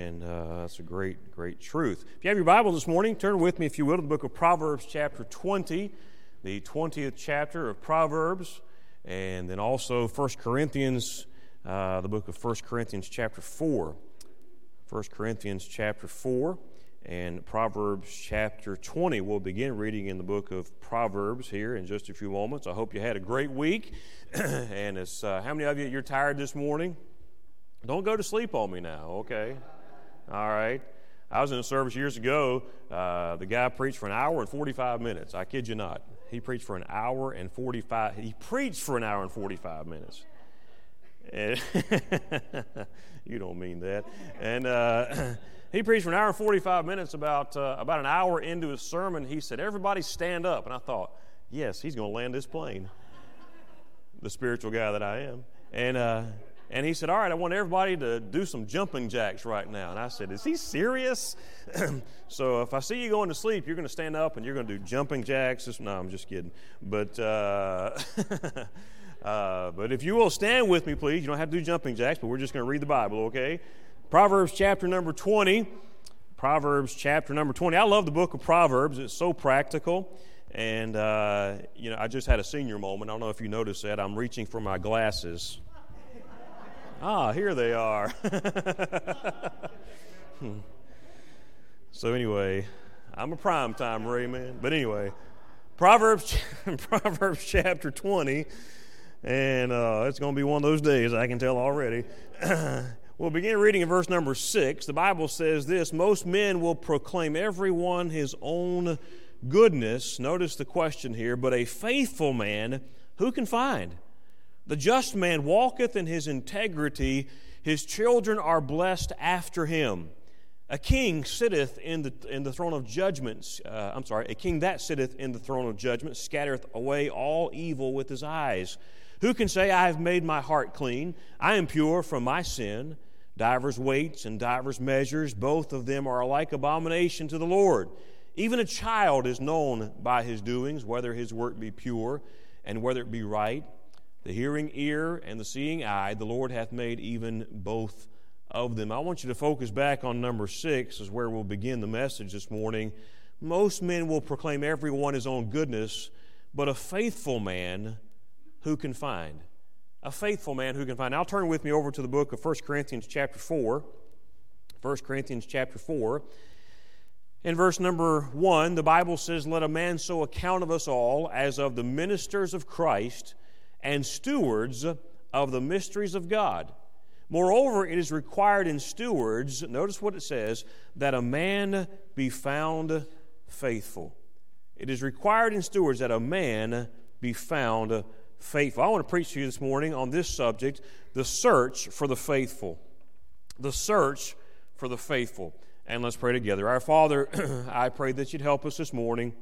And uh, that's a great, great truth. If you have your Bible this morning, turn with me, if you will, to the book of Proverbs, chapter 20, the 20th chapter of Proverbs, and then also 1 Corinthians, uh, the book of 1 Corinthians, chapter 4. 1 Corinthians, chapter 4, and Proverbs, chapter 20. We'll begin reading in the book of Proverbs here in just a few moments. I hope you had a great week. and it's, uh, how many of you, you're tired this morning? Don't go to sleep on me now, okay? All right. I was in a service years ago. Uh, the guy preached for an hour and 45 minutes. I kid you not. He preached for an hour and 45. He preached for an hour and 45 minutes. And you don't mean that. And uh, he preached for an hour and 45 minutes. About uh, about an hour into his sermon, he said, "Everybody stand up." And I thought, "Yes, he's going to land this plane." The spiritual guy that I am, and uh, and he said, All right, I want everybody to do some jumping jacks right now. And I said, Is he serious? so if I see you going to sleep, you're going to stand up and you're going to do jumping jacks. No, I'm just kidding. But, uh, uh, but if you will stand with me, please. You don't have to do jumping jacks, but we're just going to read the Bible, okay? Proverbs chapter number 20. Proverbs chapter number 20. I love the book of Proverbs, it's so practical. And, uh, you know, I just had a senior moment. I don't know if you noticed that. I'm reaching for my glasses. Ah, here they are. so anyway, I'm a prime time Ray man. But anyway, Proverbs Proverbs chapter 20, and uh, it's going to be one of those days. I can tell already. we'll begin reading in verse number six. The Bible says this: Most men will proclaim everyone his own goodness. Notice the question here. But a faithful man, who can find? The just man walketh in his integrity, his children are blessed after him. A king sitteth in the, in the throne of judgments. Uh, I'm sorry, a king that sitteth in the throne of judgment scattereth away all evil with his eyes. Who can say, I have made my heart clean? I am pure from my sin. Divers weights and divers measures, both of them are alike abomination to the Lord. Even a child is known by his doings, whether his work be pure and whether it be right the hearing ear and the seeing eye, the Lord hath made even both of them. I want you to focus back on number six, is where we'll begin the message this morning. Most men will proclaim everyone his own goodness, but a faithful man who can find? A faithful man who can find. Now turn with me over to the book of 1 Corinthians chapter 4. 1 Corinthians chapter 4. In verse number 1, the Bible says, Let a man so account of us all as of the ministers of Christ and stewards of the mysteries of God. Moreover, it is required in stewards, notice what it says, that a man be found faithful. It is required in stewards that a man be found faithful. I want to preach to you this morning on this subject the search for the faithful. The search for the faithful. And let's pray together. Our Father, I pray that you'd help us this morning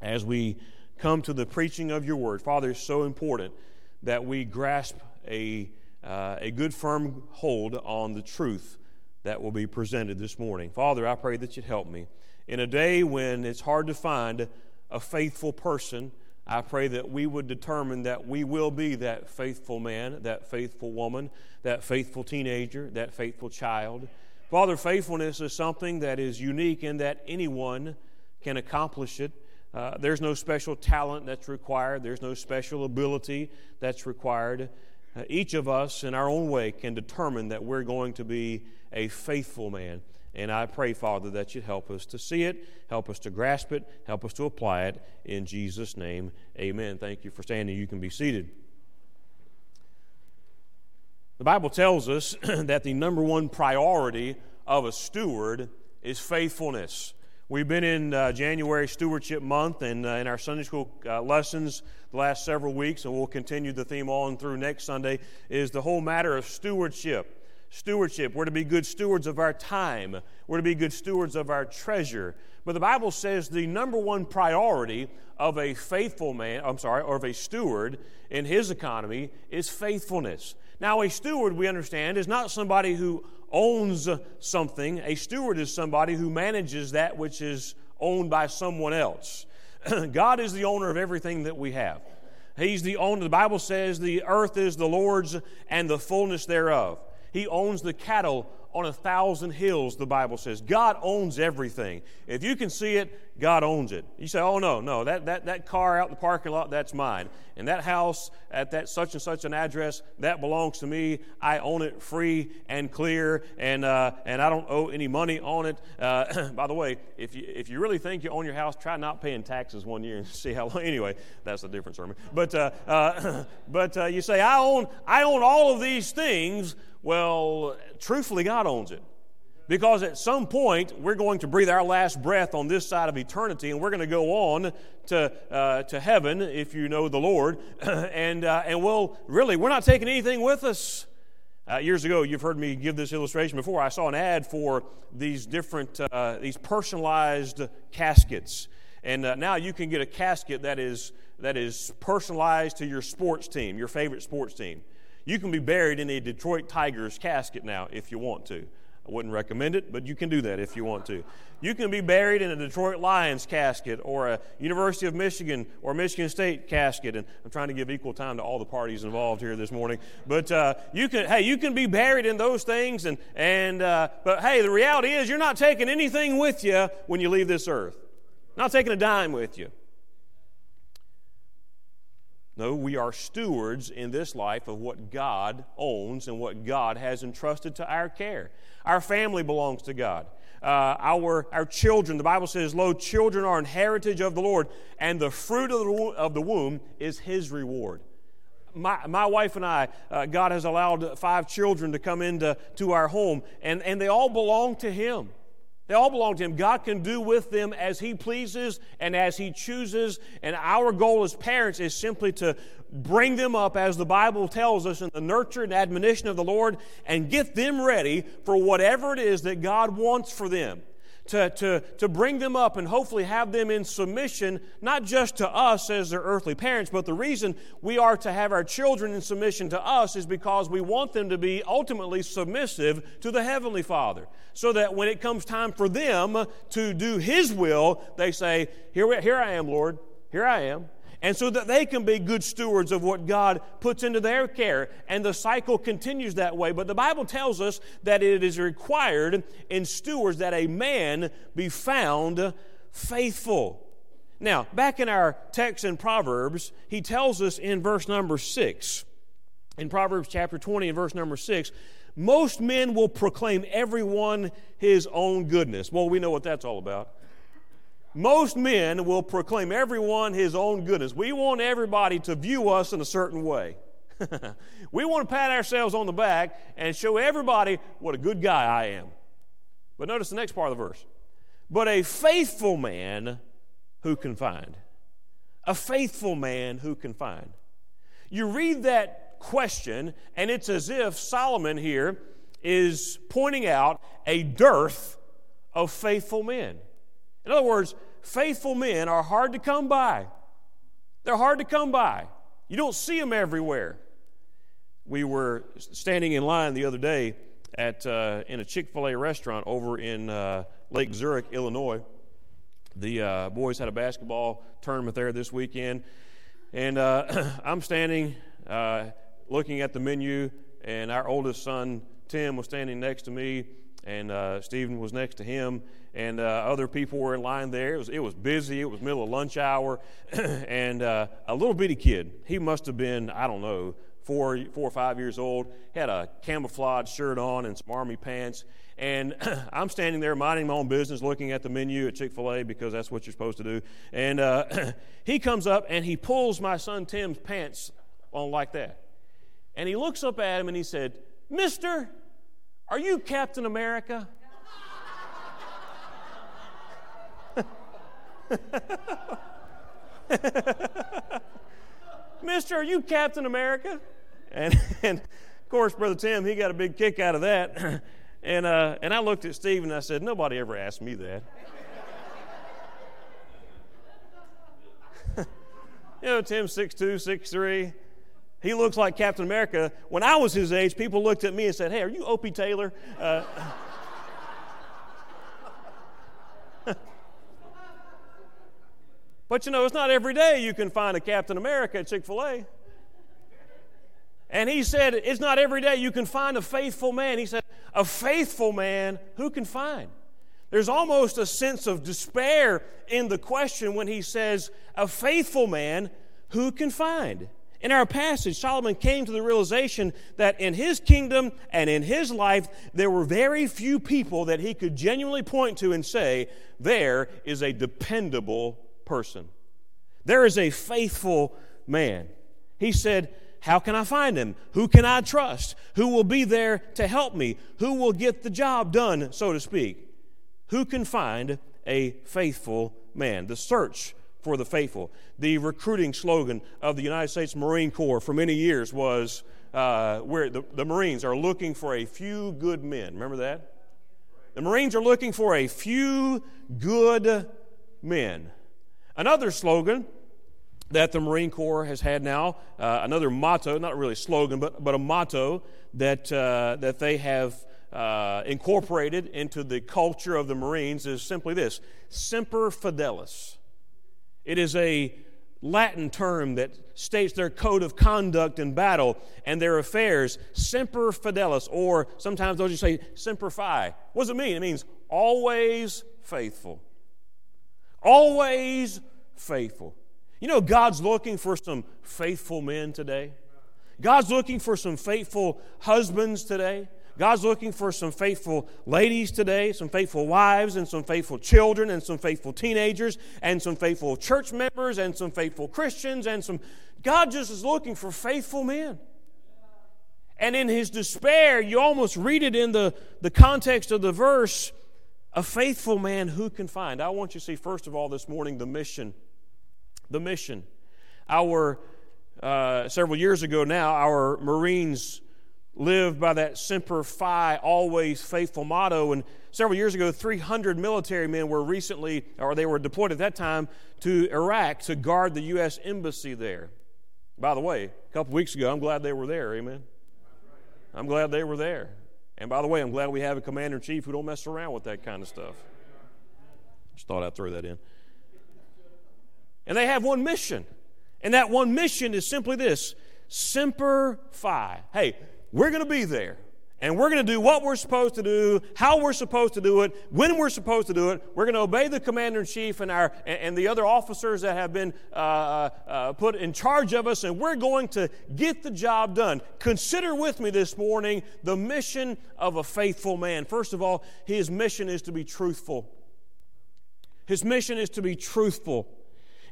as we come to the preaching of your word. Father, it's so important that we grasp a, uh, a good, firm hold on the truth that will be presented this morning. Father, I pray that you'd help me. In a day when it's hard to find a faithful person, I pray that we would determine that we will be that faithful man, that faithful woman, that faithful teenager, that faithful child. Father, faithfulness is something that is unique in that anyone can accomplish it. Uh, there's no special talent that's required, there's no special ability that's required. Uh, each of us, in our own way, can determine that we're going to be a faithful man. And I pray, Father, that you help us to see it, help us to grasp it, help us to apply it. In Jesus' name, amen. Thank you for standing. You can be seated. The Bible tells us that the number one priority of a steward is faithfulness. We've been in uh, January Stewardship Month and uh, in our Sunday school uh, lessons the last several weeks, and we'll continue the theme on through next Sunday, is the whole matter of stewardship. Stewardship. We're to be good stewards of our time, we're to be good stewards of our treasure. But the Bible says the number one priority of a faithful man, I'm sorry, or of a steward in his economy is faithfulness. Now, a steward, we understand, is not somebody who owns something. A steward is somebody who manages that which is owned by someone else. God is the owner of everything that we have. He's the owner. The Bible says the earth is the Lord's and the fullness thereof. He owns the cattle on a thousand hills, the Bible says. God owns everything. If you can see it, God owns it. You say, oh, no, no, that, that, that car out in the parking lot, that's mine. And that house at that such and such an address, that belongs to me. I own it free and clear, and, uh, and I don't owe any money on it. Uh, by the way, if you, if you really think you own your house, try not paying taxes one year and see how long. Anyway, that's a different sermon. But, uh, uh but uh, you say, I own, I own all of these things. Well, truthfully, God owns it. Because at some point, we're going to breathe our last breath on this side of eternity, and we're going to go on to, uh, to heaven, if you know the Lord. and, uh, and we'll really, we're not taking anything with us. Uh, years ago, you've heard me give this illustration before. I saw an ad for these different, uh, these personalized caskets. And uh, now you can get a casket that is, that is personalized to your sports team, your favorite sports team. You can be buried in a Detroit Tigers casket now if you want to. I wouldn't recommend it, but you can do that if you want to. You can be buried in a Detroit Lions casket or a University of Michigan or Michigan State casket. And I'm trying to give equal time to all the parties involved here this morning. But uh, you can, hey, you can be buried in those things. And, and uh, but hey, the reality is you're not taking anything with you when you leave this earth. Not taking a dime with you. No, we are stewards in this life of what God owns and what God has entrusted to our care. Our family belongs to God. Uh, our, our children, the Bible says, Lo, children are an heritage of the Lord, and the fruit of the, of the womb is His reward. My, my wife and I, uh, God has allowed five children to come into to our home, and, and they all belong to Him. They all belong to Him. God can do with them as He pleases and as He chooses. And our goal as parents is simply to bring them up, as the Bible tells us, in the nurture and admonition of the Lord and get them ready for whatever it is that God wants for them to, to, to bring them up and hopefully have them in submission, not just to us as their earthly parents, but the reason we are to have our children in submission to us is because we want them to be ultimately submissive to the Heavenly Father. So that when it comes time for them to do His will, they say, Here, here I am, Lord. Here I am and so that they can be good stewards of what God puts into their care. And the cycle continues that way. But the Bible tells us that it is required in stewards that a man be found faithful. Now, back in our text in Proverbs, he tells us in verse number 6, in Proverbs chapter 20 and verse number 6, most men will proclaim everyone his own goodness. Well, we know what that's all about. Most men will proclaim everyone his own goodness. We want everybody to view us in a certain way. we want to pat ourselves on the back and show everybody what a good guy I am. But notice the next part of the verse. But a faithful man who can find? A faithful man who can find? You read that question, and it's as if Solomon here is pointing out a dearth of faithful men. In other words, faithful men are hard to come by. They're hard to come by. You don't see them everywhere. We were standing in line the other day at uh, in a Chick Fil A restaurant over in uh, Lake Zurich, Illinois. The uh, boys had a basketball tournament there this weekend, and uh, I'm standing uh, looking at the menu, and our oldest son Tim was standing next to me, and uh, Stephen was next to him, and uh, other people were in line there. It was, it was busy. It was middle of lunch hour, and uh, a little bitty kid. He must have been, I don't know, four, four or five years old. He Had a camouflage shirt on and some army pants. And I'm standing there minding my own business, looking at the menu at Chick Fil A because that's what you're supposed to do. And uh, he comes up and he pulls my son Tim's pants on like that. And he looks up at him and he said, "Mister, are you Captain America?" Mister, are you Captain America? And, and, of course, Brother Tim, he got a big kick out of that. And, uh, and I looked at Steve and I said, Nobody ever asked me that. you know, Tim's 6'2, 6'3. He looks like Captain America. When I was his age, people looked at me and said, Hey, are you Opie Taylor? Uh, But you know, it's not every day you can find a Captain America at Chick fil A. And he said, It's not every day you can find a faithful man. He said, A faithful man who can find? There's almost a sense of despair in the question when he says, A faithful man who can find? In our passage, Solomon came to the realization that in his kingdom and in his life, there were very few people that he could genuinely point to and say, There is a dependable person. There is a faithful man. He said, How can I find him? Who can I trust? Who will be there to help me? Who will get the job done, so to speak? Who can find a faithful man? The search for the faithful. The recruiting slogan of the United States Marine Corps for many years was uh, where the, the Marines are looking for a few good men. Remember that? The Marines are looking for a few good men. Another slogan that the Marine Corps has had now, uh, another motto, not really slogan, but, but a motto that, uh, that they have uh, incorporated into the culture of the Marines is simply this Semper Fidelis. It is a Latin term that states their code of conduct in battle and their affairs, semper fidelis, or sometimes those you say semper fi. What does it mean? It means always faithful. Always faithful. You know, God's looking for some faithful men today. God's looking for some faithful husbands today. God's looking for some faithful ladies today, some faithful wives, and some faithful children, and some faithful teenagers, and some faithful church members, and some faithful Christians, and some. God just is looking for faithful men. And in his despair, you almost read it in the, the context of the verse a faithful man who can find. I want you to see, first of all, this morning, the mission. The mission. Our, uh, several years ago now, our Marines lived by that Semper Fi, always faithful motto. And several years ago, 300 military men were recently, or they were deployed at that time, to Iraq to guard the U.S. Embassy there. By the way, a couple weeks ago, I'm glad they were there. Amen. I'm glad they were there. And by the way, I'm glad we have a commander in chief who don't mess around with that kind of stuff. Just thought I'd throw that in. And they have one mission. And that one mission is simply this Semper Fi. Hey, we're going to be there. And we're going to do what we're supposed to do, how we're supposed to do it, when we're supposed to do it. We're going to obey the commander in chief and, our, and the other officers that have been uh, uh, uh, put in charge of us, and we're going to get the job done. Consider with me this morning the mission of a faithful man. First of all, his mission is to be truthful. His mission is to be truthful.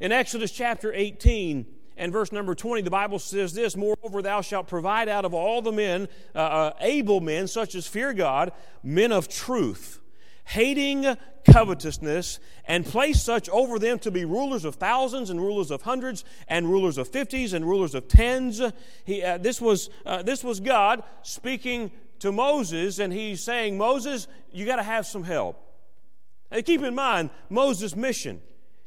In Exodus chapter 18, and verse number 20, the Bible says this Moreover, thou shalt provide out of all the men, uh, uh, able men, such as fear God, men of truth, hating covetousness, and place such over them to be rulers of thousands, and rulers of hundreds, and rulers of fifties, and rulers of tens. He, uh, this, was, uh, this was God speaking to Moses, and he's saying, Moses, you got to have some help. And keep in mind Moses' mission.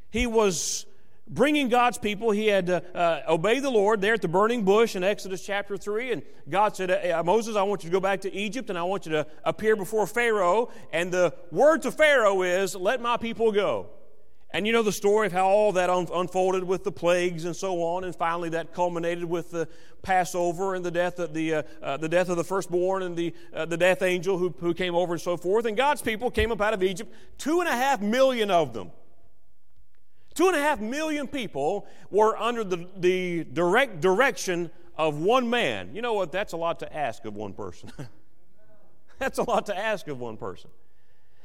He was bringing God's people. He had to uh, obey the Lord there at the burning bush in Exodus chapter 3. And God said, uh, Moses, I want you to go back to Egypt and I want you to appear before Pharaoh. And the word to Pharaoh is, Let my people go. And you know the story of how all that un- unfolded with the plagues and so on, and finally that culminated with the Passover and the death of the, uh, uh, the death of the firstborn and the, uh, the death angel who, who came over and so forth. And God's people came up out of Egypt, two and a half million of them. Two and a half million people were under the, the direct direction of one man. You know what? That's a lot to ask of one person. That's a lot to ask of one person.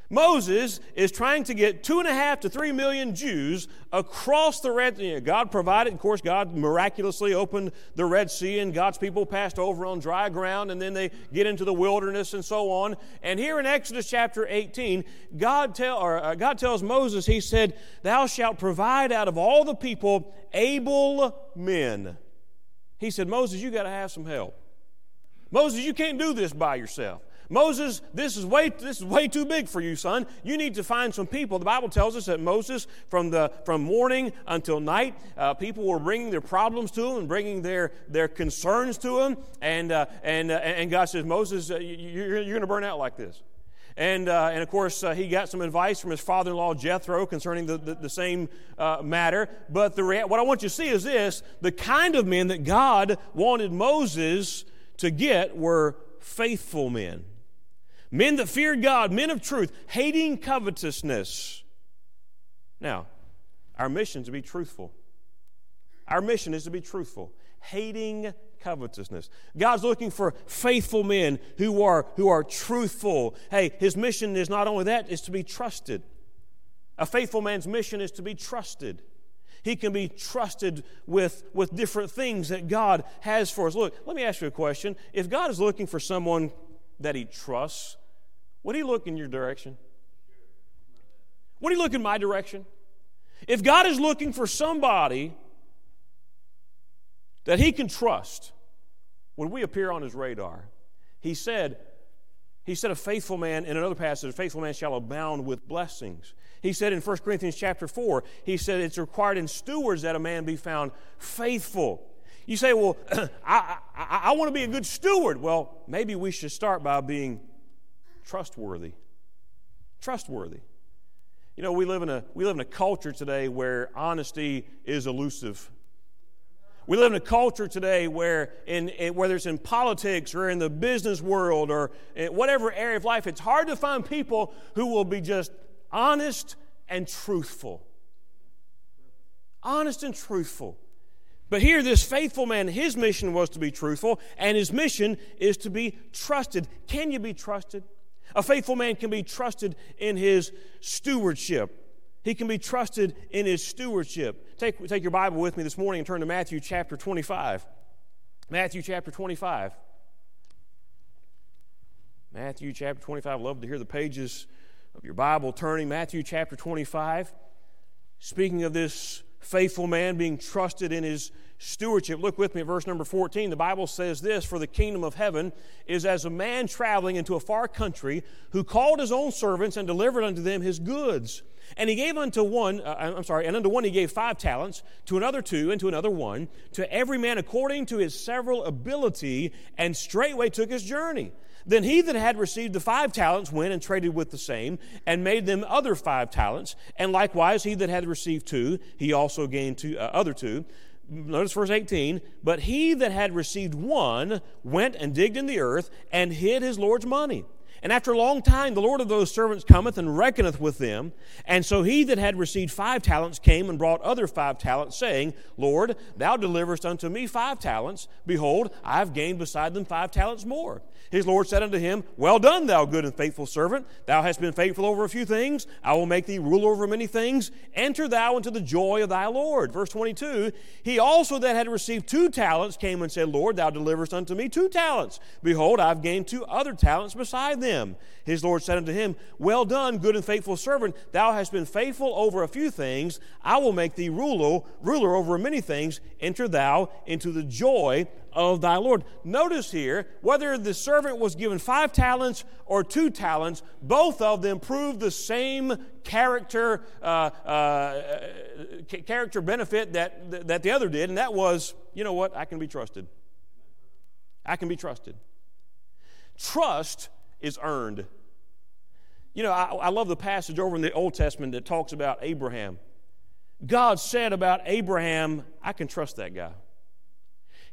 Moses is trying to get two and a half to three million Jews across the Red Sea. God provided, of course, God miraculously opened the Red Sea, and God's people passed over on dry ground, and then they get into the wilderness and so on. And here in Exodus chapter 18, God, tell, or, uh, God tells Moses, He said, Thou shalt provide out of all the people able men. He said, Moses, you got to have some help. Moses, you can't do this by yourself. Moses, this is way this is way too big for you, son. You need to find some people. The Bible tells us that Moses, from the from morning until night, uh, people were bringing their problems to him and bringing their their concerns to him, and uh, and uh, and God says, Moses, uh, you, are you're going to burn out like this. And, uh, and of course, uh, he got some advice from his father in law, Jethro, concerning the, the, the same uh, matter. But the rea- what I want you to see is this the kind of men that God wanted Moses to get were faithful men Men that feared God, men of truth, hating covetousness. Now, our mission is to be truthful. Our mission is to be truthful, hating covetousness. God's looking for faithful men who are, who are truthful. Hey, his mission is not only that, is to be trusted. A faithful man's mission is to be trusted. He can be trusted with, with different things that God has for us. Look, let me ask you a question. If God is looking for someone that he trusts, would he look in your direction? Would he look in my direction? If God is looking for somebody that he can trust, would we appear on his radar? He said, he said, a faithful man, in another passage, a faithful man shall abound with blessings. He said in 1 Corinthians chapter 4, he said it's required in stewards that a man be found faithful. You say, well, I, I, I want to be a good steward. Well, maybe we should start by being trustworthy. Trustworthy. You know, we live in a, we live in a culture today where honesty is elusive. We live in a culture today where, in, in, whether it's in politics or in the business world or whatever area of life, it's hard to find people who will be just honest and truthful. Honest and truthful. But here, this faithful man, his mission was to be truthful, and his mission is to be trusted. Can you be trusted? A faithful man can be trusted in his stewardship. He can be trusted in his stewardship. Take, take your Bible with me this morning and turn to Matthew chapter 25. Matthew chapter 25. Matthew chapter 25. Love to hear the pages of your Bible turning. Matthew chapter 25. Speaking of this faithful man being trusted in his stewardship. Look with me at verse number 14. The Bible says this For the kingdom of heaven is as a man traveling into a far country who called his own servants and delivered unto them his goods. And he gave unto one, uh, I'm sorry, and unto one he gave five talents, to another two, and to another one, to every man according to his several ability, and straightway took his journey. Then he that had received the five talents went and traded with the same, and made them other five talents. And likewise, he that had received two, he also gained two, uh, other two. Notice verse 18. But he that had received one went and digged in the earth and hid his Lord's money. And after a long time, the Lord of those servants cometh and reckoneth with them. And so he that had received five talents came and brought other five talents, saying, Lord, thou deliverest unto me five talents. Behold, I have gained beside them five talents more. His Lord said unto him, Well done, thou good and faithful servant. Thou hast been faithful over a few things. I will make thee ruler over many things. Enter thou into the joy of thy Lord. Verse 22 He also that had received two talents came and said, Lord, thou deliverest unto me two talents. Behold, I've gained two other talents beside them. His Lord said unto him, Well done, good and faithful servant. Thou hast been faithful over a few things. I will make thee ruler, ruler over many things. Enter thou into the joy of thy Lord. Notice here, whether the servant was given five talents or two talents, both of them prove the same character, uh, uh, character benefit that, that the other did, and that was, you know what, I can be trusted. I can be trusted. Trust is earned. You know, I, I love the passage over in the Old Testament that talks about Abraham. God said about Abraham, I can trust that guy.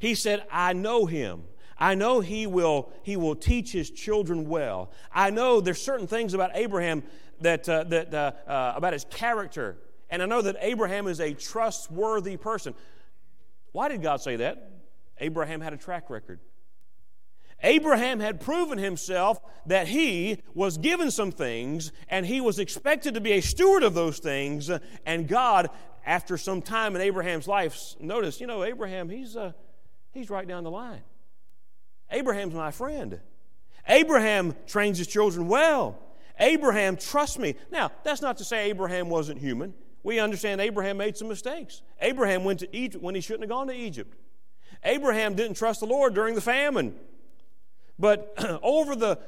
He said, I know him. I know he will, he will teach his children well. I know there's certain things about Abraham that, uh, that uh, uh, about his character. And I know that Abraham is a trustworthy person. Why did God say that? Abraham had a track record. Abraham had proven himself that he was given some things and he was expected to be a steward of those things. And God, after some time in Abraham's life, notice, you know, Abraham, he's, uh, He's right down the line. Abraham's my friend. Abraham trains his children well. Abraham trusts me. Now, that's not to say Abraham wasn't human. We understand Abraham made some mistakes. Abraham went to Egypt when he shouldn't have gone to Egypt. Abraham didn't trust the Lord during the famine. But over the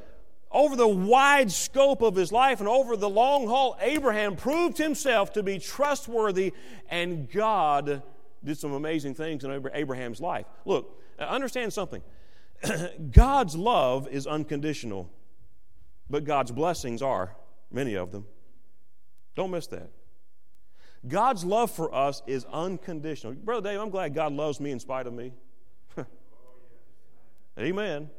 over the wide scope of his life and over the long haul, Abraham proved himself to be trustworthy, and God did some amazing things in Abraham's life. Look, uh, understand something. God's love is unconditional, but God's blessings are, many of them. Don't miss that. God's love for us is unconditional. Brother Dave, I'm glad God loves me in spite of me. Amen.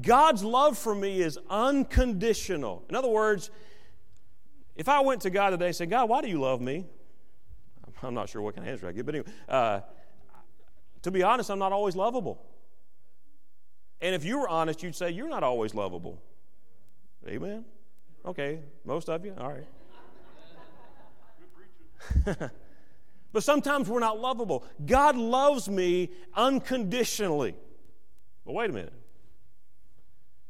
God's love for me is unconditional. In other words, if I went to God today and said, God, why do you love me? I'm not sure what kind of answer I get, but anyway, uh, to be honest, I'm not always lovable. And if you were honest, you'd say, You're not always lovable. Amen? Okay, most of you? All right. but sometimes we're not lovable. God loves me unconditionally. But wait a minute.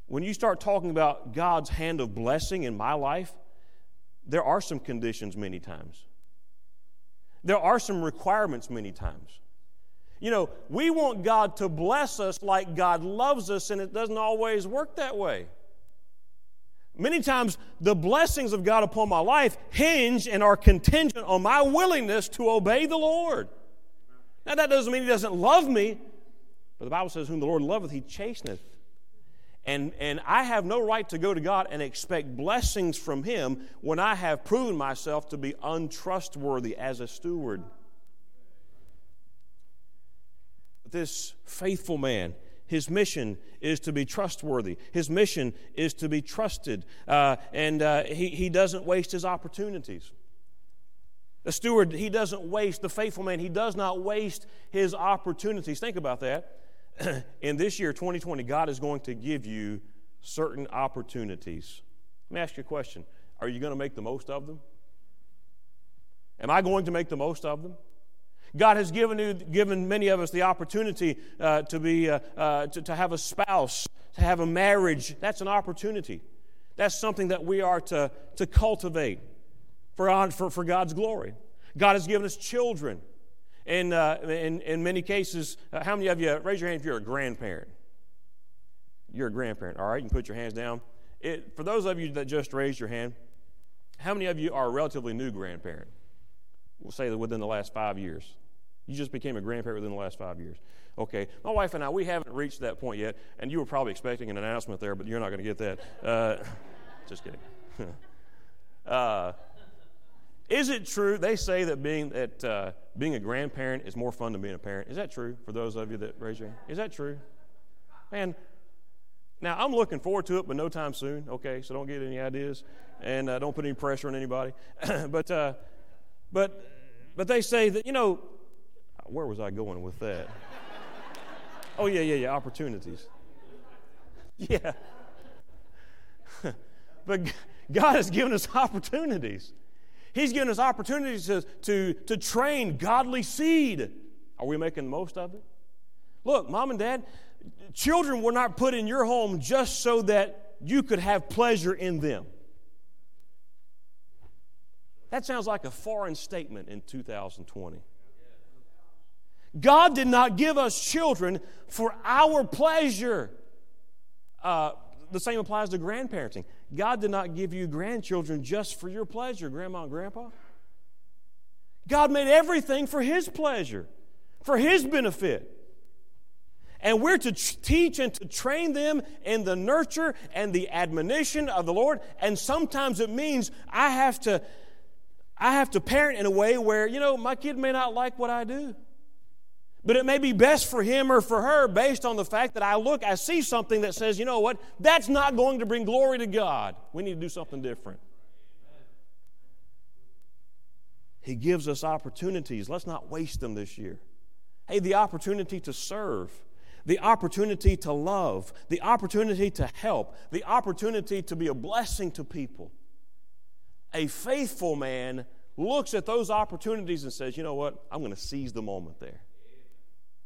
When you start talking about God's hand of blessing in my life, there are some conditions many times. There are some requirements many times. You know, we want God to bless us like God loves us, and it doesn't always work that way. Many times, the blessings of God upon my life hinge and are contingent on my willingness to obey the Lord. Now, that doesn't mean He doesn't love me, but the Bible says, Whom the Lord loveth, He chasteneth. And, and I have no right to go to God and expect blessings from Him when I have proven myself to be untrustworthy as a steward. But this faithful man, his mission is to be trustworthy. His mission is to be trusted. Uh, and uh, he, he doesn't waste his opportunities. The steward, he doesn't waste, the faithful man, he does not waste his opportunities. Think about that. In this year, 2020, God is going to give you certain opportunities. Let me ask you a question Are you going to make the most of them? Am I going to make the most of them? God has given, you, given many of us the opportunity uh, to, be, uh, uh, to, to have a spouse, to have a marriage. That's an opportunity. That's something that we are to, to cultivate for, for, for God's glory. God has given us children. And uh, in, in many cases, uh, how many of you, raise your hand if you're a grandparent? You're a grandparent, all right? You can put your hands down. It, for those of you that just raised your hand, how many of you are a relatively new grandparent? We'll say that within the last five years. You just became a grandparent within the last five years. Okay, my wife and I, we haven't reached that point yet, and you were probably expecting an announcement there, but you're not going to get that. Uh, just kidding. is it true? They say that being that uh, being a grandparent is more fun than being a parent. Is that true for those of you that raise your hand? Is that true? Man, now I'm looking forward to it, but no time soon. Okay, so don't get any ideas, and uh, don't put any pressure on anybody. but uh, but but they say that you know where was I going with that? oh, yeah, yeah, yeah, opportunities. Yeah. but God has given us opportunities. He's given us opportunities to, to, to train godly seed. Are we making the most of it? Look, mom and dad, children were not put in your home just so that you could have pleasure in them. That sounds like a foreign statement in 2020. God did not give us children for our pleasure. Uh, the same applies to grandparenting. God did not give you grandchildren just for your pleasure, grandma and grandpa. God made everything for His pleasure, for His benefit. And we're to teach and to train them in the nurture and the admonition of the Lord. And sometimes it means I have to, I have to parent in a way where, you know, my kid may not like what I do. But it may be best for him or for her based on the fact that I look, I see something that says, you know what, that's not going to bring glory to God. We need to do something different. He gives us opportunities. Let's not waste them this year. Hey, the opportunity to serve, the opportunity to love, the opportunity to help, the opportunity to be a blessing to people. A faithful man looks at those opportunities and says, you know what, I'm going to seize the moment there.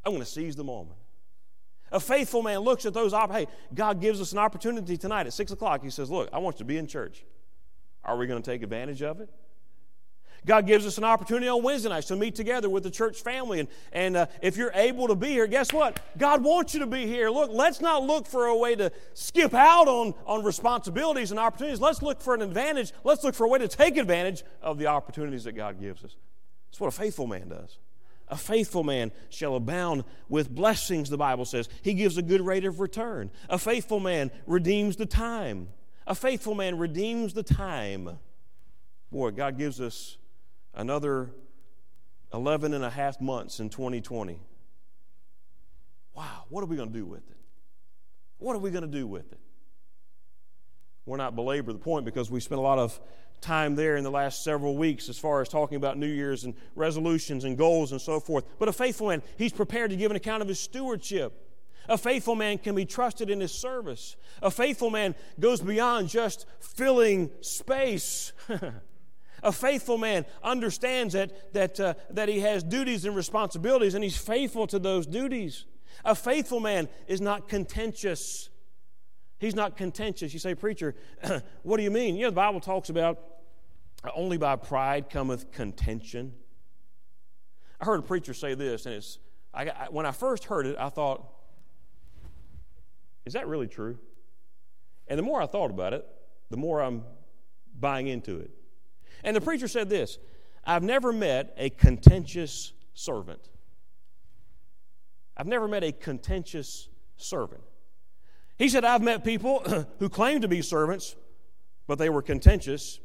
I'm going to seize the moment. A faithful man looks at those, opportunities. hey, God gives us an opportunity tonight at 6 o'clock. He says, Look, I want you to be in church. Are we going to take advantage of it? God gives us an opportunity on Wednesday nights to meet together with the church family. And, and uh, if you're able to be here, guess what? God wants you to be here. Look, let's not look for a way to skip out on, on responsibilities and opportunities. Let's look for an advantage. Let's look for a way to take advantage of the opportunities that God gives us. That's what a faithful man does. A faithful man shall abound with blessings, the Bible says. He gives a good rate of return. A faithful man redeems the time. A faithful man redeems the time. Boy, God gives us another 11 and a half months in 2020. Wow, what are we going to do with it? What are we going to do with it? We're not belabor the point because we spent a lot of time there in the last several weeks as far as talking about New Year's and resolutions and goals and so forth. But a faithful man, he's prepared to give an account of his stewardship. A faithful man can be trusted in his service. A faithful man goes beyond just filling space. a faithful man understands that, that, uh, that he has duties and responsibilities and he's faithful to those duties. A faithful man is not contentious. He's not contentious. You say, Preacher, what do you mean? You know, the Bible talks about only by pride cometh contention. I heard a preacher say this, and it's I, I, when I first heard it, I thought, is that really true? And the more I thought about it, the more I'm buying into it. And the preacher said this I've never met a contentious servant. I've never met a contentious servant. He said, I've met people who claim to be servants, but they were contentious.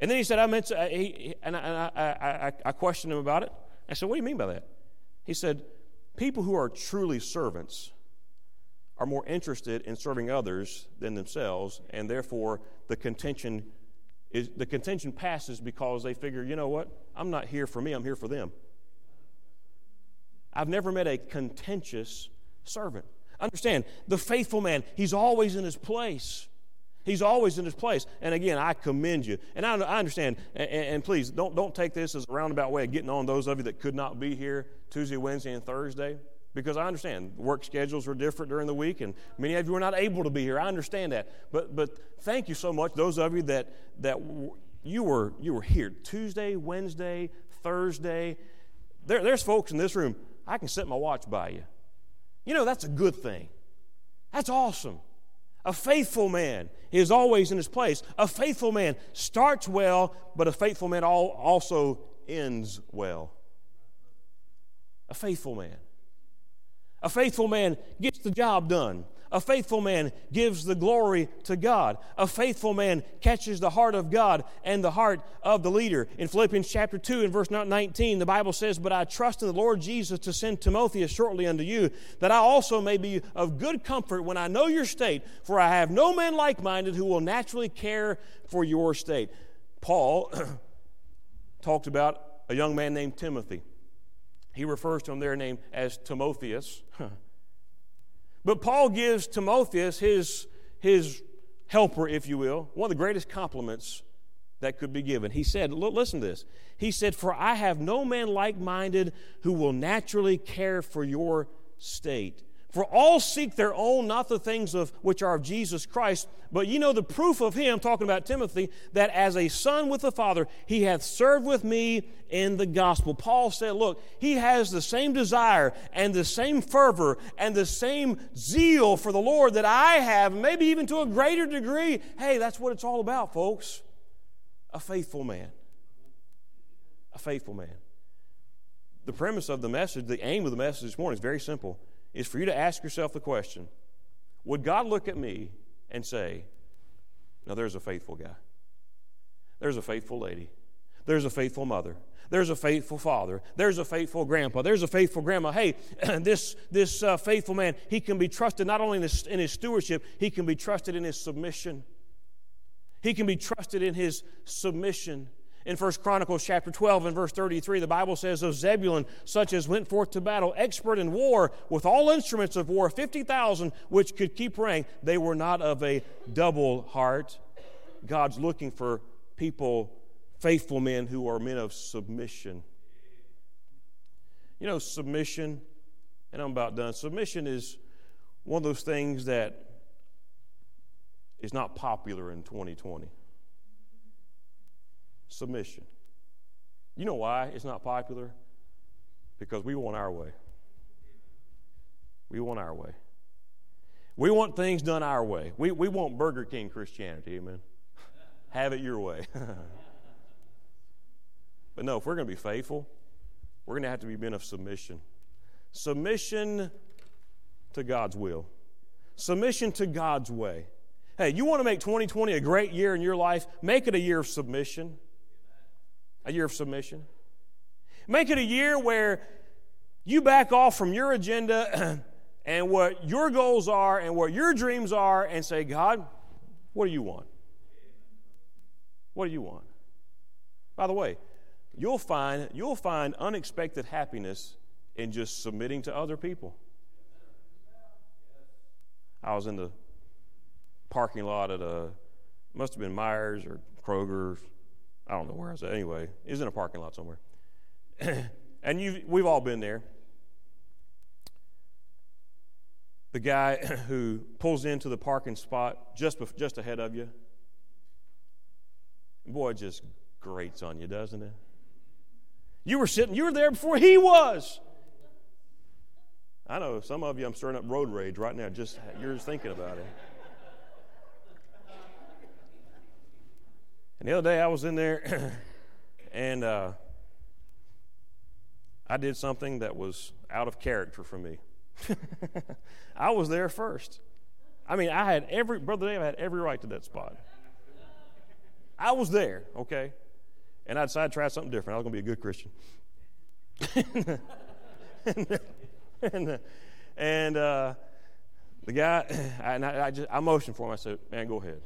And then he said, I meant to, uh, he, and, I, and I, I, I questioned him about it. I said, What do you mean by that? He said, People who are truly servants are more interested in serving others than themselves, and therefore the contention is, the contention passes because they figure, you know what? I'm not here for me, I'm here for them. I've never met a contentious servant. Understand, the faithful man, he's always in his place. He's always in his place. And again, I commend you. And I, I understand, and, and, please don't, don't take this as a roundabout way of getting on those of you that could not be here Tuesday, Wednesday, and Thursday. Because I understand work schedules are different during the week, and many of you are not able to be here. I understand that. But, but thank you so much, those of you that, that you, were, you were here Tuesday, Wednesday, Thursday. There, there's folks in this room, I can set my watch by you. You know, that's a good thing. That's awesome. A faithful man is always in his place. A faithful man starts well, but a faithful man also ends well. A faithful man. A faithful man gets the job done. A faithful man gives the glory to God. A faithful man catches the heart of God and the heart of the leader. In Philippians chapter 2 and verse 19, the Bible says, But I trust in the Lord Jesus to send Timotheus shortly unto you, that I also may be of good comfort when I know your state, for I have no man like minded who will naturally care for your state. Paul talked about a young man named Timothy. He refers to him there named as Timotheus. But Paul gives Timotheus, his, his helper, if you will, one of the greatest compliments that could be given. He said, Listen to this. He said, For I have no man like minded who will naturally care for your state. For all seek their own, not the things of which are of Jesus Christ. But you know the proof of him, talking about Timothy, that as a son with the Father, he hath served with me in the gospel. Paul said, Look, he has the same desire and the same fervor and the same zeal for the Lord that I have, maybe even to a greater degree. Hey, that's what it's all about, folks. A faithful man. A faithful man. The premise of the message, the aim of the message this morning is very simple is for you to ask yourself the question Would God look at me and say, Now there's a faithful guy, there's a faithful lady, there's a faithful mother. There's a faithful father. There's a faithful grandpa. There's a faithful grandma. Hey, this, this uh, faithful man, he can be trusted not only in his, in his stewardship, he can be trusted in his submission. He can be trusted in his submission in 1 Chronicles chapter 12 and verse 33, the Bible says of Zebulun, such as went forth to battle, expert in war, with all instruments of war, 50,000 which could keep rank. They were not of a double heart. God's looking for people, faithful men who are men of submission. You know, submission, and I'm about done. Submission is one of those things that is not popular in 2020 submission. You know why it's not popular? Because we want our way. We want our way. We want things done our way. We, we want Burger King Christianity, amen. Have it your way. but no, if we're going to be faithful, we're going to have to be men of submission. Submission to God's will, submission to God's way. Hey, you want to make 2020 a great year in your life? Make it a year of submission a year of submission. Make it a year where you back off from your agenda and what your goals are and what your dreams are and say, God, what do you want? What do you want? By the way, you'll find, you'll find unexpected happiness in just submitting to other people. I was in the parking lot at a, must have been Meijer's or Kroger. I don't know where I was at. Anyway, it in a parking lot somewhere. and you, we've all been there. The guy who pulls into the parking spot just, just ahead of you, boy, it just grates on you, doesn't it? You were sitting, you were there before he was. I know some of you, I'm stirring up road rage right now. Just you're just thinking about it. And the other day I was in there, and uh, I did something that was out of character for me. I was there first. I mean, I had every brother Dave had every right to that spot. I was there, okay, and I decided to try something different. I was going to be a good Christian. and, and, and uh, the guy, and I, I, just I motioned for him. I said, "Man, go ahead."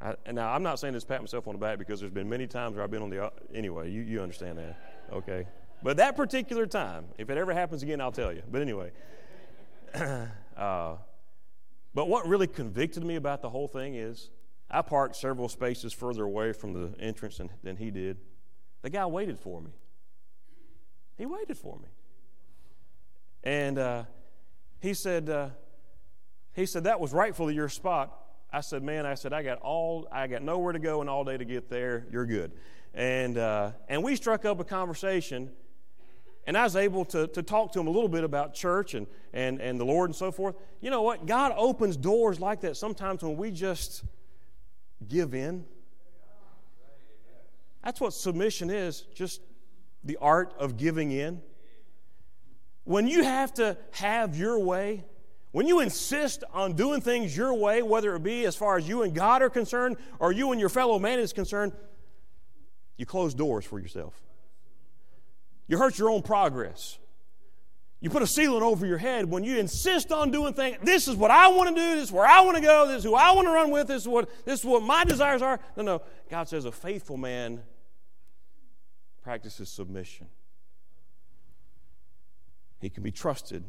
I, and now I'm not saying this pat myself on the back because there's been many times where I've been on the anyway. You you understand that, okay? But that particular time, if it ever happens again, I'll tell you. But anyway, uh, but what really convicted me about the whole thing is I parked several spaces further away from the entrance than, than he did. The guy waited for me. He waited for me. And uh, he said, uh, he said, that was rightfully your spot. I said, man, I said, I got all, I got nowhere to go and all day to get there. You're good. And, uh, and we struck up a conversation, and I was able to, to talk to him a little bit about church and, and, and the Lord and so forth. You know what? God opens doors like that sometimes when we just give in. That's what submission is, just the art of giving in. When you have to have your way, when you insist on doing things your way, whether it be as far as you and God are concerned or you and your fellow man is concerned, you close doors for yourself. You hurt your own progress. You put a ceiling over your head when you insist on doing things. This is what I want to do. This is where I want to go. This is who I want to run with. This is what, this is what my desires are. No, no. God says a faithful man practices submission. He can be trusted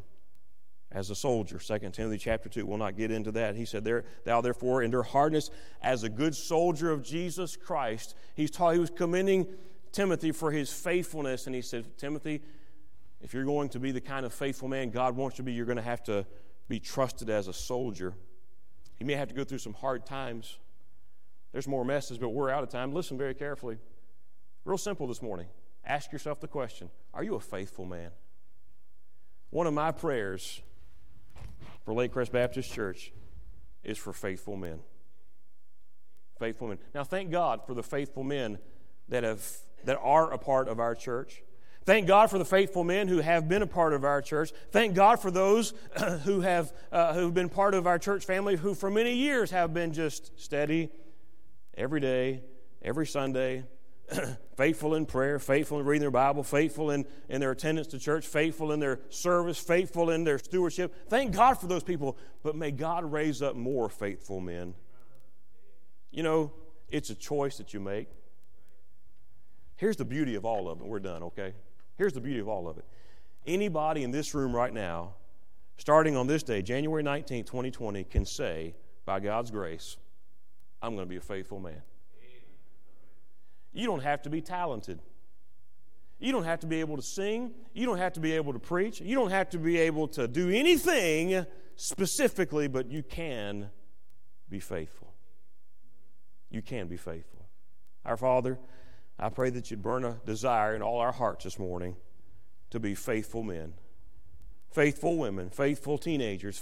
as a soldier. 2 Timothy chapter 2. We'll not get into that. He said, there, Thou therefore endure hardness as a good soldier of Jesus Christ. He's taught, he was commending Timothy for his faithfulness, and he said, Timothy, if you're going to be the kind of faithful man God wants you to be, you're going to have to be trusted as a soldier. You may have to go through some hard times. There's more messages, but we're out of time. Listen very carefully. Real simple this morning. Ask yourself the question Are you a faithful man? One of my prayers for Lake Lakecrest Baptist Church is for faithful men. Faithful men. Now, thank God for the faithful men that, have, that are a part of our church. Thank God for the faithful men who have been a part of our church. Thank God for those who have uh, who've been part of our church family who for many years have been just steady every day, every Sunday, faithful in prayer, faithful in reading their Bible, faithful in, in their attendance to church, faithful in their service, faithful in their stewardship. Thank God for those people, but may God raise up more faithful men. You know, it's a choice that you make. Here's the beauty of all of it. We're done, okay? Here's the beauty of all of it. Anybody in this room right now, starting on this day, January 19, 2020, can say, by God's grace, I'm going to be a faithful man. You don't have to be talented. You don't have to be able to sing. You don't have to be able to preach. You don't have to be able to do anything specifically, but you can be faithful. You can be faithful. Our Father, I pray that you'd burn a desire in all our hearts this morning to be faithful men, faithful women, faithful teenagers,